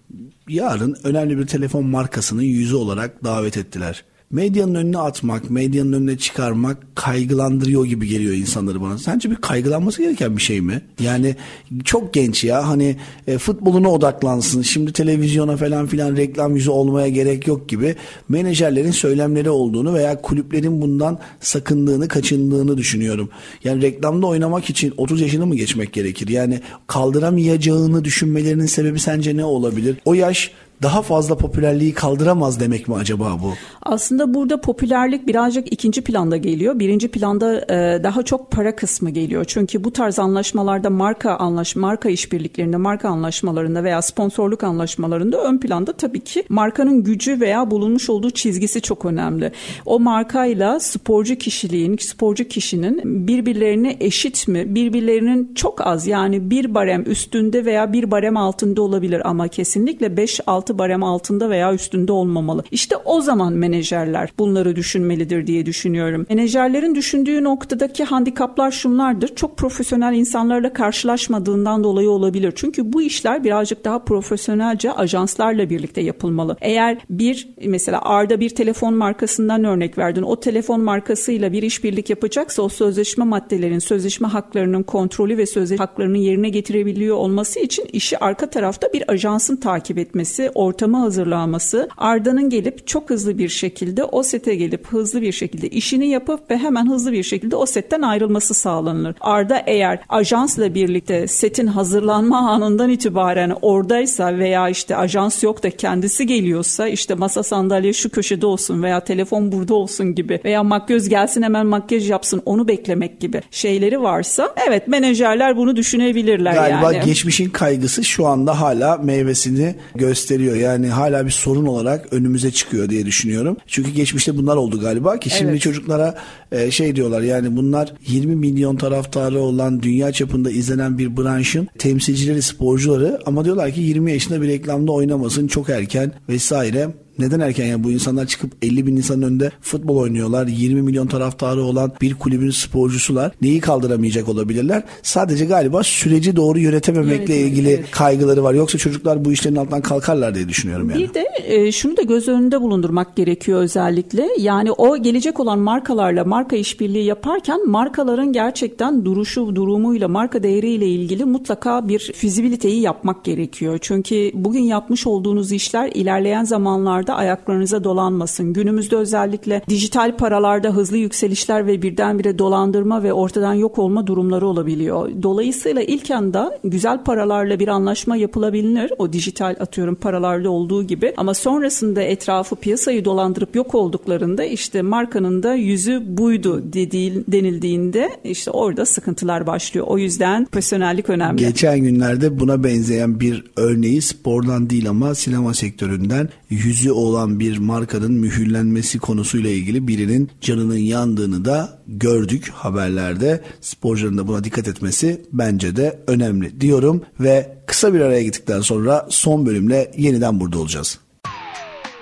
Yarın önemli bir telefon markasının yüzü olarak davet ettiler medyanın önüne atmak, medyanın önüne çıkarmak kaygılandırıyor gibi geliyor insanları bana. Sence bir kaygılanması gereken bir şey mi? Yani çok genç ya hani e, futboluna odaklansın. Şimdi televizyona falan filan reklam yüzü olmaya gerek yok gibi menajerlerin söylemleri olduğunu veya kulüplerin bundan sakındığını, kaçındığını düşünüyorum. Yani reklamda oynamak için 30 yaşını mı geçmek gerekir? Yani kaldıramayacağını düşünmelerinin sebebi sence ne olabilir? O yaş daha fazla popülerliği kaldıramaz demek mi acaba bu? Aslında burada popülerlik birazcık ikinci planda geliyor. Birinci planda e, daha çok para kısmı geliyor. Çünkü bu tarz anlaşmalarda marka anlaş marka işbirliklerinde, marka anlaşmalarında veya sponsorluk anlaşmalarında ön planda tabii ki markanın gücü veya bulunmuş olduğu çizgisi çok önemli. O markayla sporcu kişiliğin, sporcu kişinin birbirlerine eşit mi? Birbirlerinin çok az yani bir barem üstünde veya bir barem altında olabilir ama kesinlikle 5-6 altı barem altında veya üstünde olmamalı. İşte o zaman menajerler bunları düşünmelidir diye düşünüyorum. Menajerlerin düşündüğü noktadaki handikaplar şunlardır. Çok profesyonel insanlarla karşılaşmadığından dolayı olabilir. Çünkü bu işler birazcık daha profesyonelce ajanslarla birlikte yapılmalı. Eğer bir mesela Arda bir telefon markasından örnek verdin. O telefon markasıyla bir işbirlik yapacaksa o sözleşme maddelerin, sözleşme haklarının kontrolü ve sözleşme haklarının yerine getirebiliyor olması için işi arka tarafta bir ajansın takip etmesi, ortamı hazırlanması Arda'nın gelip çok hızlı bir şekilde o sete gelip hızlı bir şekilde işini yapıp ve hemen hızlı bir şekilde o setten ayrılması sağlanır. Arda eğer ajansla birlikte setin hazırlanma anından itibaren oradaysa veya işte ajans yok da kendisi geliyorsa işte masa sandalye şu köşede olsun veya telefon burada olsun gibi veya makyöz gelsin hemen makyaj yapsın onu beklemek gibi şeyleri varsa evet menajerler bunu düşünebilirler Galiba yani. geçmişin kaygısı şu anda hala meyvesini gösteriyor geliyor. Yani hala bir sorun olarak önümüze çıkıyor diye düşünüyorum. Çünkü geçmişte bunlar oldu galiba ki şimdi evet. çocuklara e, şey diyorlar yani bunlar 20 milyon taraftarı olan dünya çapında izlenen bir branşın temsilcileri, sporcuları ama diyorlar ki 20 yaşında bir reklamda oynamasın çok erken vesaire. Neden erken ya bu insanlar çıkıp 50 bin insanın önünde futbol oynuyorlar. 20 milyon taraftarı olan bir kulübün sporcusular. Neyi kaldıramayacak olabilirler? Sadece galiba süreci doğru yönetememekle Yönetim, ilgili evet. kaygıları var. Yoksa çocuklar bu işlerin altından kalkarlar diye düşünüyorum yani. Bir de e, şunu da göz önünde bulundurmak gerekiyor özellikle. Yani o gelecek olan markalarla marka işbirliği yaparken markaların gerçekten duruşu, durumuyla, marka değeriyle ilgili mutlaka bir fizibiliteyi yapmak gerekiyor. Çünkü bugün yapmış olduğunuz işler ilerleyen zamanlarda konularda ayaklarınıza dolanmasın. Günümüzde özellikle dijital paralarda hızlı yükselişler ve birdenbire dolandırma ve ortadan yok olma durumları olabiliyor. Dolayısıyla ilk anda güzel paralarla bir anlaşma yapılabilir. O dijital atıyorum paralarda olduğu gibi ama sonrasında etrafı piyasayı dolandırıp yok olduklarında işte markanın da yüzü buydu dediği, denildiğinde işte orada sıkıntılar başlıyor. O yüzden profesyonellik önemli. Geçen günlerde buna benzeyen bir örneği spordan değil ama sinema sektöründen yüzü eli olan bir markanın mühürlenmesi konusuyla ilgili birinin canının yandığını da gördük haberlerde. Sporcuların da buna dikkat etmesi bence de önemli diyorum ve kısa bir araya gittikten sonra son bölümle yeniden burada olacağız.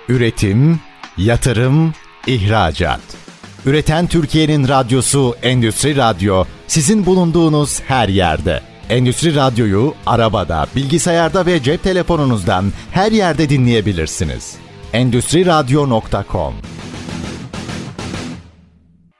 Üretim, yatırım, ihracat. Üreten Türkiye'nin radyosu Endüstri Radyo sizin bulunduğunuz her yerde. Endüstri Radyo'yu arabada, bilgisayarda ve cep telefonunuzdan her yerde dinleyebilirsiniz. Endüstri Radyo.com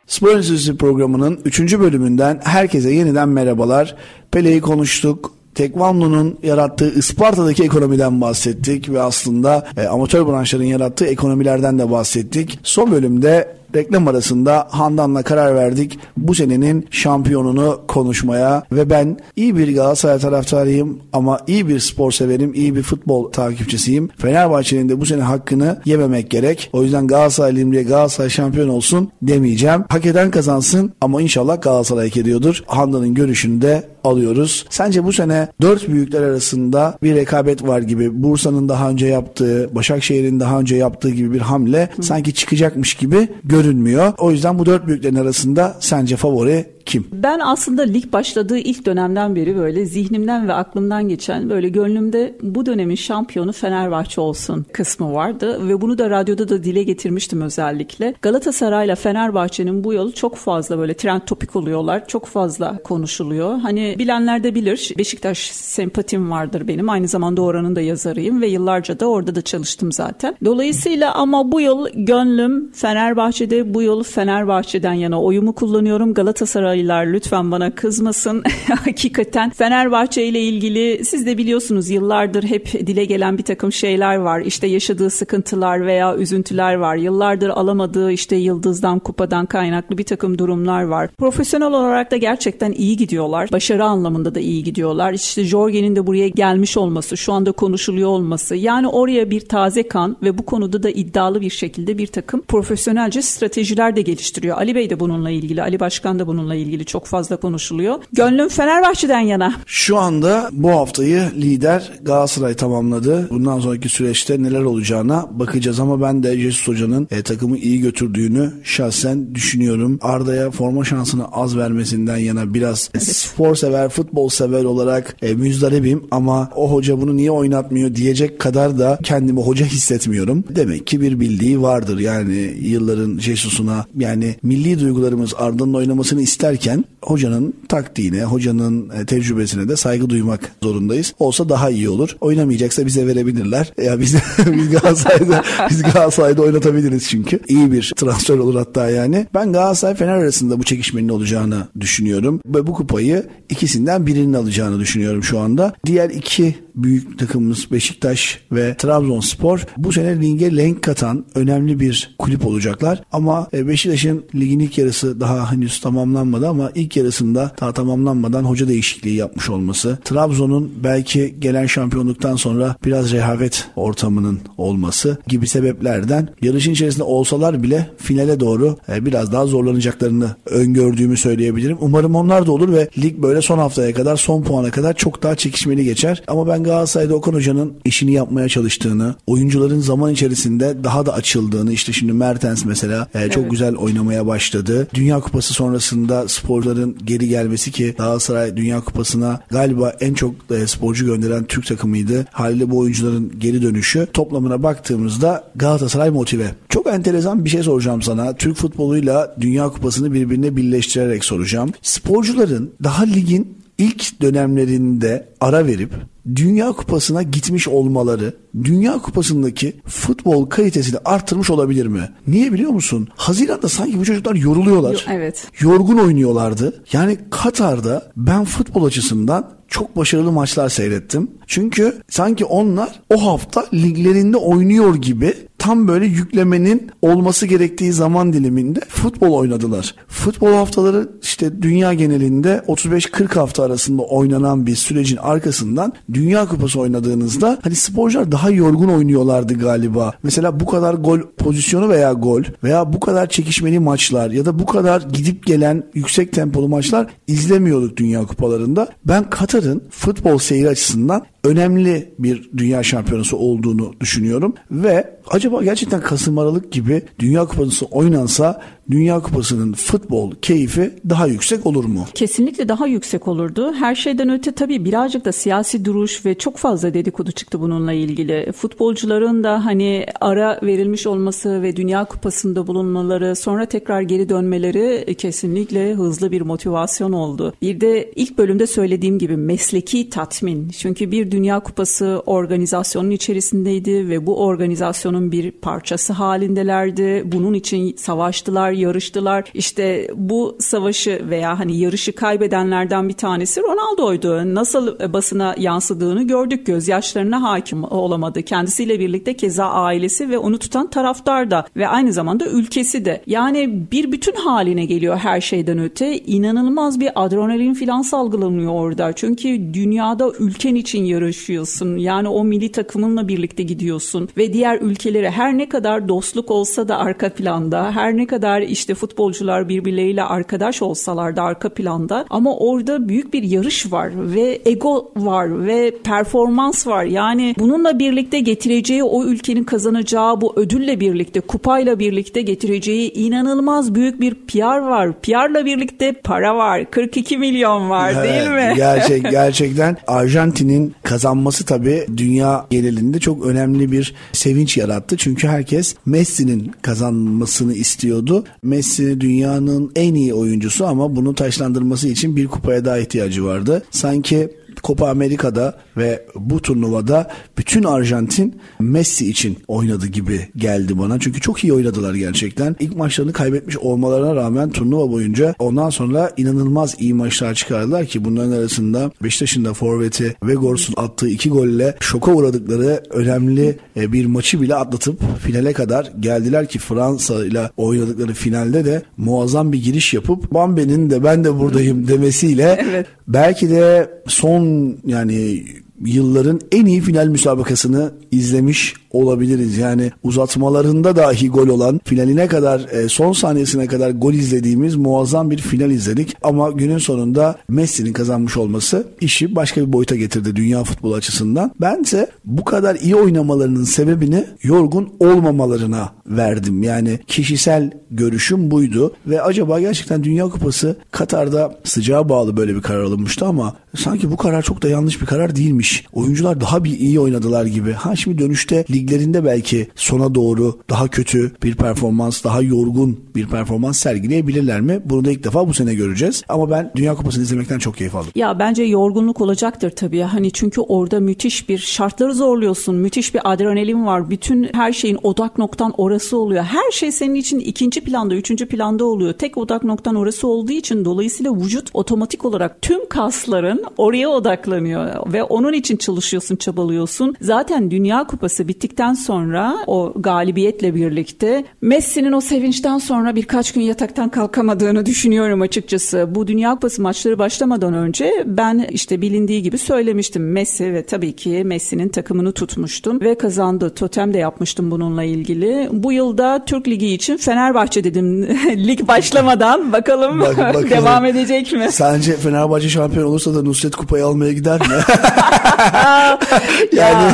Spor Enstitüsü programının 3. bölümünden herkese yeniden merhabalar. Pele'yi konuştuk, Tekvando'nun yarattığı Isparta'daki ekonomiden bahsettik ve aslında e, amatör branşların yarattığı ekonomilerden de bahsettik. Son bölümde reklam arasında Handan'la karar verdik bu senenin şampiyonunu konuşmaya ve ben iyi bir Galatasaray taraftarıyım ama iyi bir spor severim, iyi bir futbol takipçisiyim. Fenerbahçe'nin de bu sene hakkını yememek gerek. O yüzden Galatasaraylıyım diye Galatasaray şampiyon olsun demeyeceğim. Hak eden kazansın ama inşallah Galatasaray hak ediyordur. Handan'ın görüşünü de alıyoruz. Sence bu sene dört büyükler arasında bir rekabet var gibi. Bursa'nın daha önce yaptığı, Başakşehir'in daha önce yaptığı gibi bir hamle Hı. sanki çıkacakmış gibi görünmüyor. O yüzden bu dört büyüklerin arasında sence favori kim? Ben aslında lig başladığı ilk dönemden beri böyle zihnimden ve aklımdan geçen böyle gönlümde bu dönemin şampiyonu Fenerbahçe olsun kısmı vardı ve bunu da radyoda da dile getirmiştim özellikle. Galatasaray'la Fenerbahçe'nin bu yolu çok fazla böyle trend topik oluyorlar. Çok fazla konuşuluyor. Hani bilenler de bilir. Beşiktaş sempatim vardır benim. Aynı zamanda oranın da yazarıyım ve yıllarca da orada da çalıştım zaten. Dolayısıyla ama bu yıl gönlüm Fenerbahçe'de bu yıl Fenerbahçe'den yana oyumu kullanıyorum. Galatasaray Galatasaraylılar lütfen bana kızmasın. Hakikaten Fenerbahçe ile ilgili siz de biliyorsunuz yıllardır hep dile gelen bir takım şeyler var. İşte yaşadığı sıkıntılar veya üzüntüler var. Yıllardır alamadığı işte yıldızdan kupadan kaynaklı bir takım durumlar var. Profesyonel olarak da gerçekten iyi gidiyorlar. Başarı anlamında da iyi gidiyorlar. İşte Jorge'nin de buraya gelmiş olması, şu anda konuşuluyor olması. Yani oraya bir taze kan ve bu konuda da iddialı bir şekilde bir takım profesyonelce stratejiler de geliştiriyor. Ali Bey de bununla ilgili, Ali Başkan da bununla ilgili çok fazla konuşuluyor. Gönlüm Fenerbahçe'den yana. Şu anda bu haftayı lider Galatasaray tamamladı. Bundan sonraki süreçte neler olacağına bakacağız ama ben de Jesus Hoca'nın e, takımı iyi götürdüğünü şahsen düşünüyorum. Arda'ya forma şansını az vermesinden yana biraz evet. spor sever, futbol sever olarak e, müzdaribim ama o hoca bunu niye oynatmıyor diyecek kadar da kendimi hoca hissetmiyorum. Demek ki bir bildiği vardır. Yani yılların Jesus'una yani milli duygularımız Arda'nın oynamasını ister derken hocanın taktiğine, hocanın e, tecrübesine de saygı duymak zorundayız. Olsa daha iyi olur. Oynamayacaksa bize verebilirler. Ya biz biz Galatasaray'da biz Galatasaray'da oynatabiliriz çünkü. İyi bir transfer olur hatta yani. Ben Galatasaray Fener arasında bu çekişmenin olacağını düşünüyorum ve bu kupayı ikisinden birinin alacağını düşünüyorum şu anda. Diğer iki büyük takımımız Beşiktaş ve Trabzonspor bu sene lige renk katan önemli bir kulüp olacaklar. Ama e, Beşiktaş'ın ligin ilk yarısı daha henüz tamamlanmadı ama ilk yarısında daha tamamlanmadan hoca değişikliği yapmış olması. Trabzon'un belki gelen şampiyonluktan sonra biraz rehavet ortamının olması gibi sebeplerden yarışın içerisinde olsalar bile finale doğru e, biraz daha zorlanacaklarını öngördüğümü söyleyebilirim. Umarım onlar da olur ve lig böyle son haftaya kadar son puana kadar çok daha çekişmeli geçer. Ama ben Galatasaray'da Okan Hoca'nın işini yapmaya çalıştığını, oyuncuların zaman içerisinde daha da açıldığını, işte şimdi Mertens mesela e, çok evet. güzel oynamaya başladı. Dünya Kupası sonrasında sporcuların geri gelmesi ki Galatasaray Dünya Kupası'na galiba en çok e, sporcu gönderen Türk takımıydı. Haliyle bu oyuncuların geri dönüşü toplamına baktığımızda Galatasaray motive. Çok enteresan bir şey soracağım sana. Türk futboluyla Dünya Kupası'nı birbirine birleştirerek soracağım. Sporcuların daha ligin ilk dönemlerinde ara verip Dünya Kupası'na gitmiş olmaları Dünya Kupası'ndaki futbol kalitesini arttırmış olabilir mi? Niye biliyor musun? Haziran'da sanki bu çocuklar yoruluyorlar. Evet. Yorgun oynuyorlardı. Yani Katar'da ben futbol açısından çok başarılı maçlar seyrettim. Çünkü sanki onlar o hafta liglerinde oynuyor gibi tam böyle yüklemenin olması gerektiği zaman diliminde futbol oynadılar. Futbol haftaları işte dünya genelinde 35-40 hafta arasında oynanan bir sürecin arkasından Dünya Kupası oynadığınızda hani sporcular daha yorgun oynuyorlardı galiba. Mesela bu kadar gol pozisyonu veya gol veya bu kadar çekişmeli maçlar ya da bu kadar gidip gelen yüksek tempolu maçlar izlemiyorduk Dünya Kupalarında. Ben Katar'ın futbol seyri açısından önemli bir dünya şampiyonası olduğunu düşünüyorum. Ve acaba gerçekten Kasım Aralık gibi Dünya Kupası oynansa Dünya Kupası'nın futbol keyfi daha yüksek olur mu? Kesinlikle daha yüksek olurdu. Her şeyden öte tabii birazcık da siyasi duruş ve çok fazla dedikodu çıktı bununla ilgili. Futbolcuların da hani ara verilmiş olması ve Dünya Kupası'nda bulunmaları, sonra tekrar geri dönmeleri kesinlikle hızlı bir motivasyon oldu. Bir de ilk bölümde söylediğim gibi mesleki tatmin. Çünkü bir Dünya Kupası organizasyonun içerisindeydi ve bu organizasyonun bir parçası halindelerdi. Bunun için savaştılar, yarıştılar. İşte bu savaşı veya hani yarışı kaybedenlerden bir tanesi Ronaldo'ydu. Nasıl basına yansıdığını gördük. Gözyaşlarına hakim olamadı. Kendisiyle birlikte keza ailesi ve onu tutan taraftar da ve aynı zamanda ülkesi de. Yani bir bütün haline geliyor her şeyden öte. İnanılmaz bir adrenalin filan salgılanıyor orada. Çünkü dünyada ülken için yarışıyorsun. Yani o milli takımınla birlikte gidiyorsun ve diğer ülkelere her ne kadar dostluk olsa da arka planda, her ne kadar işte futbolcular birbirleriyle arkadaş olsalar da arka planda ama orada büyük bir yarış var ve ego var ve performans var. Yani bununla birlikte getireceği o ülkenin kazanacağı bu ödülle birlikte, kupayla birlikte getireceği inanılmaz büyük bir PR var. PR'la birlikte para var. 42 milyon var evet, değil mi? Gerçek gerçekten Arjantin'in kazanması tabii dünya genelinde çok önemli bir sevinç yarattı. Çünkü herkes Messi'nin kazanmasını istiyordu. Messi dünyanın en iyi oyuncusu ama bunu taşlandırması için bir kupaya daha ihtiyacı vardı. Sanki Copa Amerika'da ve bu turnuvada bütün Arjantin Messi için oynadı gibi geldi bana. Çünkü çok iyi oynadılar gerçekten. İlk maçlarını kaybetmiş olmalarına rağmen turnuva boyunca ondan sonra inanılmaz iyi maçlar çıkardılar ki bunların arasında Beşiktaş'ın da forveti Vegors'un attığı iki golle şoka uğradıkları önemli e, bir maçı bile atlatıp finale kadar geldiler ki Fransa ile oynadıkları finalde de muazzam bir giriş yapıp Bambe'nin de ben de buradayım demesiyle evet. belki de son yani yılların en iyi final müsabakasını izlemiş olabiliriz. Yani uzatmalarında dahi gol olan finaline kadar e, son saniyesine kadar gol izlediğimiz muazzam bir final izledik. Ama günün sonunda Messi'nin kazanmış olması işi başka bir boyuta getirdi dünya futbolu açısından. Bense bu kadar iyi oynamalarının sebebini yorgun olmamalarına verdim. Yani kişisel görüşüm buydu ve acaba gerçekten Dünya Kupası Katar'da sıcağa bağlı böyle bir karar alınmıştı ama sanki bu karar çok da yanlış bir karar değilmiş. Oyuncular daha bir iyi oynadılar gibi. Ha şimdi dönüşte liglerinde belki sona doğru daha kötü bir performans, daha yorgun bir performans sergileyebilirler mi? Bunu da ilk defa bu sene göreceğiz. Ama ben Dünya Kupası'nı izlemekten çok keyif aldım. Ya bence yorgunluk olacaktır tabii. Hani çünkü orada müthiş bir şartları zorluyorsun. Müthiş bir adrenalin var. Bütün her şeyin odak noktan orası oluyor. Her şey senin için ikinci planda, üçüncü planda oluyor. Tek odak noktan orası olduğu için dolayısıyla vücut otomatik olarak tüm kasların oraya odaklanıyor ve onun için çalışıyorsun, çabalıyorsun. Zaten Dünya Kupası bittikten sonra o galibiyetle birlikte Messi'nin o sevinçten sonra birkaç gün yataktan kalkamadığını düşünüyorum açıkçası. Bu Dünya Kupası maçları başlamadan önce ben işte bilindiği gibi söylemiştim. Messi ve tabii ki Messi'nin takımını tutmuştum ve kazandı. Totem de yapmıştım bununla ilgili. Bu yılda Türk Ligi için Fenerbahçe dedim lig başlamadan bakalım Bak, devam edecek mi? Sence Fenerbahçe şampiyon olursa da Nusret kupayı almaya gider mi? yani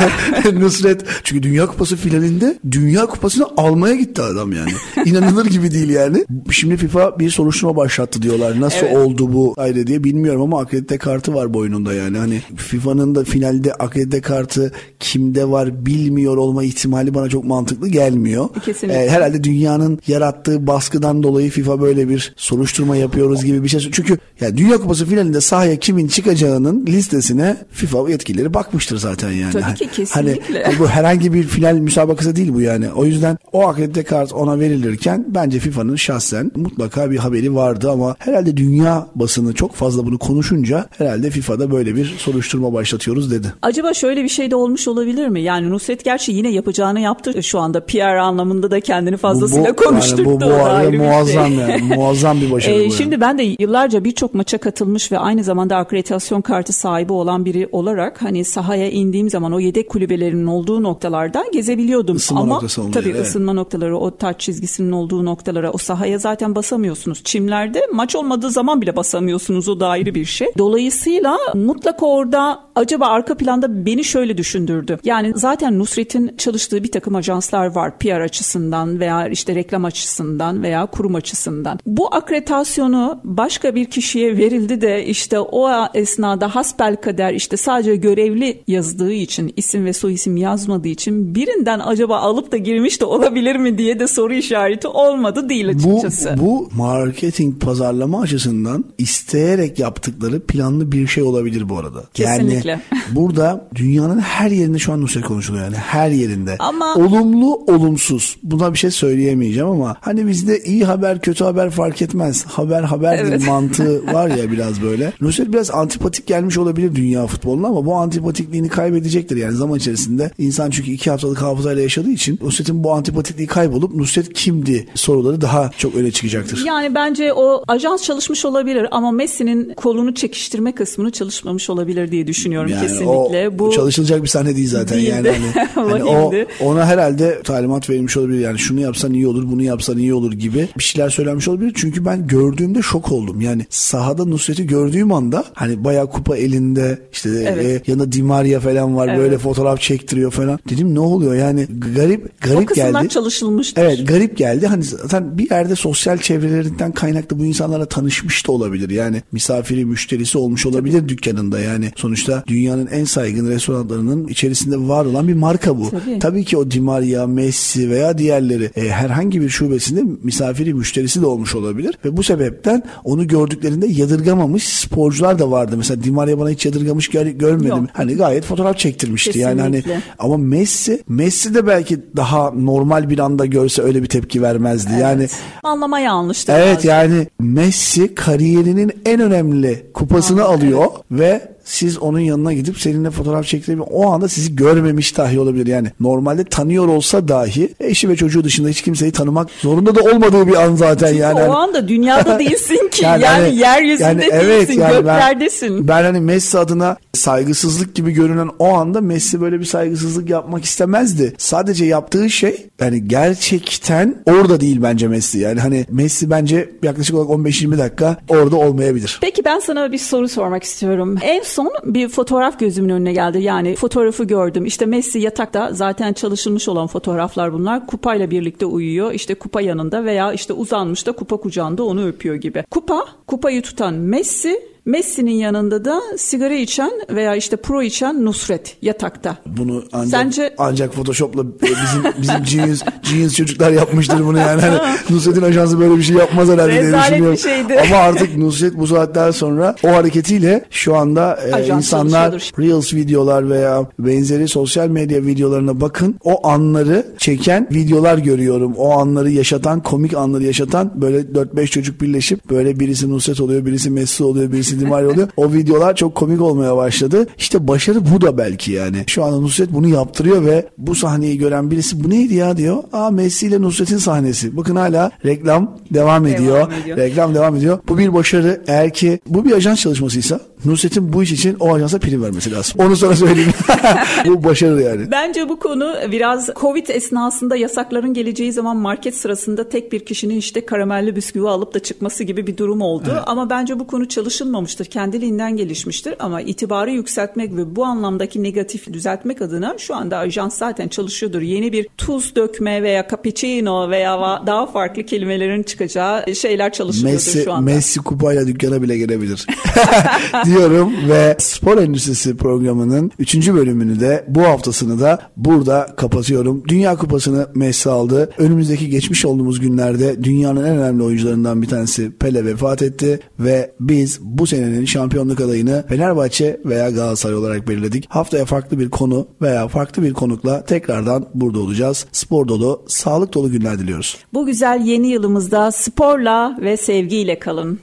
Nusret çünkü Dünya Kupası finalinde Dünya Kupası'nı almaya gitti adam yani. İnanılır gibi değil yani. Şimdi FIFA bir soruşturma başlattı diyorlar. Nasıl evet. oldu bu ayrı diye bilmiyorum ama akredite kartı var boynunda yani. Hani FIFA'nın da finalde akredite kartı kimde var bilmiyor olma ihtimali bana çok mantıklı gelmiyor. Kesinlikle. Ee, herhalde dünyanın yarattığı baskıdan dolayı FIFA böyle bir soruşturma yapıyoruz gibi bir şey. Çünkü yani Dünya Kupası finalinde sahaya kimin çıkacağının listesine FIFA yetkilileri bakmıştır zaten yani. Tabii ki kesinlikle. Hani, bu herhangi bir final müsabakası değil bu yani. O yüzden o akredite kart ona verilirken bence FIFA'nın şahsen mutlaka bir haberi vardı ama herhalde dünya basını çok fazla bunu konuşunca herhalde FIFA'da böyle bir soruşturma başlatıyoruz dedi. Acaba şöyle bir şey de olmuş olabilir mi? Yani Nusret gerçi yine yapacağını yaptı şu anda PR anlamında da kendini fazlasıyla bu, bu, konuşturdu. Yani bu, bu arada muazzam şey. yani muazzam bir başarı bu. Şimdi yani. ben de yıllarca birçok maça katılmış ve aynı zamanda akreditasyon kartı sahibi olan biri olarak hani sahaya indiğim zaman o yedek kulübelerinin olduğu noktalardan gezebiliyordum. Isınma Ama tabii evet. ısınma noktaları o taç çizgisinin olduğu noktalara o sahaya zaten basamıyorsunuz. Çimlerde maç olmadığı zaman bile basamıyorsunuz o da ayrı bir şey. Dolayısıyla mutlaka orada acaba arka planda beni şöyle düşündürdü. Yani zaten Nusret'in çalıştığı bir takım ajanslar var PR açısından veya işte reklam açısından veya kurum açısından. Bu akreditasyonu başka bir kişiye verildi de işte o esnada hasbel kader işte sadece görevli yazdığı için isim ve soy isim yazmadığı için birinden acaba alıp da girmiş de olabilir mi diye de soru işareti olmadı değil açıkçası. Bu, bu marketing pazarlama açısından isteyerek yaptıkları planlı bir şey olabilir bu arada. Kesinlikle. Yani burada dünyanın her yerinde şu an Nusret konuşuluyor yani her yerinde. Ama olumlu olumsuz. Buna bir şey söyleyemeyeceğim ama hani bizde iyi haber kötü haber fark etmez. Haber haberdir Evet. mantığı var ya biraz böyle. Nusret biraz antipatik gelmiş olabilir dünya futboluna ama bu antipatikliğini kaybedecektir yani zaman içerisinde. insan çünkü iki haftalık hafızayla yaşadığı için Nusret'in bu antipatikliği kaybolup Nusret kimdi soruları daha çok öne çıkacaktır. Yani bence o ajans çalışmış olabilir ama Messi'nin kolunu çekiştirme kısmını çalışmamış olabilir diye düşünüyorum Yani kesinlikle. O Bu çalışılacak bir sahne değil zaten Değildi. yani hani, hani o ona herhalde talimat verilmiş olabilir yani şunu yapsan iyi olur bunu yapsan iyi olur gibi bir şeyler söylenmiş olabilir çünkü ben gördüğümde şok oldum yani sahada Nusret'i gördüğüm anda hani bayağı kupa elinde işte Evet. e, yanında Di Maria falan var Evet. böyle fotoğraf çektiriyor falan dedim ne oluyor yani garip o garip kısımlar geldi. çalışılmıştır. Evet garip geldi. Hani zaten bir yerde sosyal çevrelerinden kaynaklı bu insanlarla tanışmış da olabilir. Yani misafiri, müşterisi olmuş olabilir dükkanında. Yani sonuçta dünyanın en saygın restoranlarının içerisinde var olan bir marka bu. Tabii. ki o Di Maria, Messi veya diğerleri e, herhangi bir şubesinde misafiri, müşterisi de olmuş olabilir. Ve bu sebepten onu gördüklerinde yadırgamamış sporcular da vardı. Mesela Di Maria bana hiç yadırgamış gör- görmedim. Yok. Hani gayet fotoğraf çektirmişti. Yani hani Kesinlikle. ama Messi, Messi de belki daha normal bir anda görse öyle bir tepki vermezdi. Yani Anlama yanlıştır. evet bazen. yani Messi kariyerinin en önemli kupasını alıyor ve siz onun yanına gidip seninle fotoğraf çektiğimi o anda sizi görmemiş dahi olabilir. Yani normalde tanıyor olsa dahi eşi ve çocuğu dışında hiç kimseyi tanımak zorunda da olmadığı bir an zaten yani. o anda dünyada değilsin ki. yani, hani- yeryüzünde yani değilsin. yani ben- göklerdesin. Ben, hani Messi adına saygısızlık gibi görünen o anda Messi böyle bir saygısızlık yapmak istemezdi. Sadece yaptığı şey yani gerçekten orada değil bence Messi. Yani hani Messi bence yaklaşık olarak 15-20 dakika orada olmayabilir. Peki ben sana bir soru sormak istiyorum. En son bir fotoğraf gözümün önüne geldi. Yani fotoğrafı gördüm. İşte Messi yatakta zaten çalışılmış olan fotoğraflar bunlar. Kupayla birlikte uyuyor. İşte kupa yanında veya işte uzanmış da kupa kucağında onu öpüyor gibi. Kupa, kupayı tutan Messi, Messi'nin yanında da sigara içen veya işte pro içen Nusret yatakta. Bunu ancak Sence- ancak Photoshop'la e, bizim bizim genius, genius çocuklar yapmıştır bunu yani. Hani Nusret'in ajansı böyle bir şey yapmaz herhalde diye Rezalet bir düşünüyorum. şeydi. Ama artık Nusret bu saatten sonra o hareketiyle şu anda e, Ajans insanlar. Reels videolar veya benzeri sosyal medya videolarına bakın. O anları çeken videolar görüyorum. O anları yaşatan, komik anları yaşatan böyle 4-5 çocuk birleşip böyle birisi Nusret oluyor, birisi Messi oluyor, birisi Maria oluyor. O videolar çok komik olmaya başladı. İşte başarı bu da belki yani. Şu anda Nusret bunu yaptırıyor ve bu sahneyi gören birisi bu neydi ya diyor. Aa Messi ile Nusret'in sahnesi. Bakın hala reklam devam ediyor. ediyor. Reklam devam ediyor. Bu bir başarı. Eğer ki bu bir ajans çalışmasıysa Nusret'in bu iş için o ajansa prim vermesi lazım. Onu sana söyleyeyim. bu başarı yani. Bence bu konu biraz Covid esnasında yasakların geleceği zaman market sırasında tek bir kişinin işte karamelli bisküvi alıp da çıkması gibi bir durum oldu. Ama bence bu konu çalışılmamıştır. Kendiliğinden gelişmiştir. Ama itibarı yükseltmek ve bu anlamdaki negatifi düzeltmek adına şu anda ajans zaten çalışıyordur. Yeni bir tuz dökme veya cappuccino veya daha farklı kelimelerin çıkacağı şeyler çalışılıyordur Messi, şu anda. Messi kupayla dükkana bile gelebilir. diyorum ve spor endüstrisi programının 3. bölümünü de bu haftasını da burada kapatıyorum. Dünya kupasını Messi aldı. Önümüzdeki geçmiş olduğumuz günlerde dünyanın en önemli oyuncularından bir tanesi Pele vefat etti ve biz bu senenin şampiyonluk adayını Fenerbahçe veya Galatasaray olarak belirledik. Haftaya farklı bir konu veya farklı bir konukla tekrardan burada olacağız. Spor dolu, sağlık dolu günler diliyoruz. Bu güzel yeni yılımızda sporla ve sevgiyle kalın.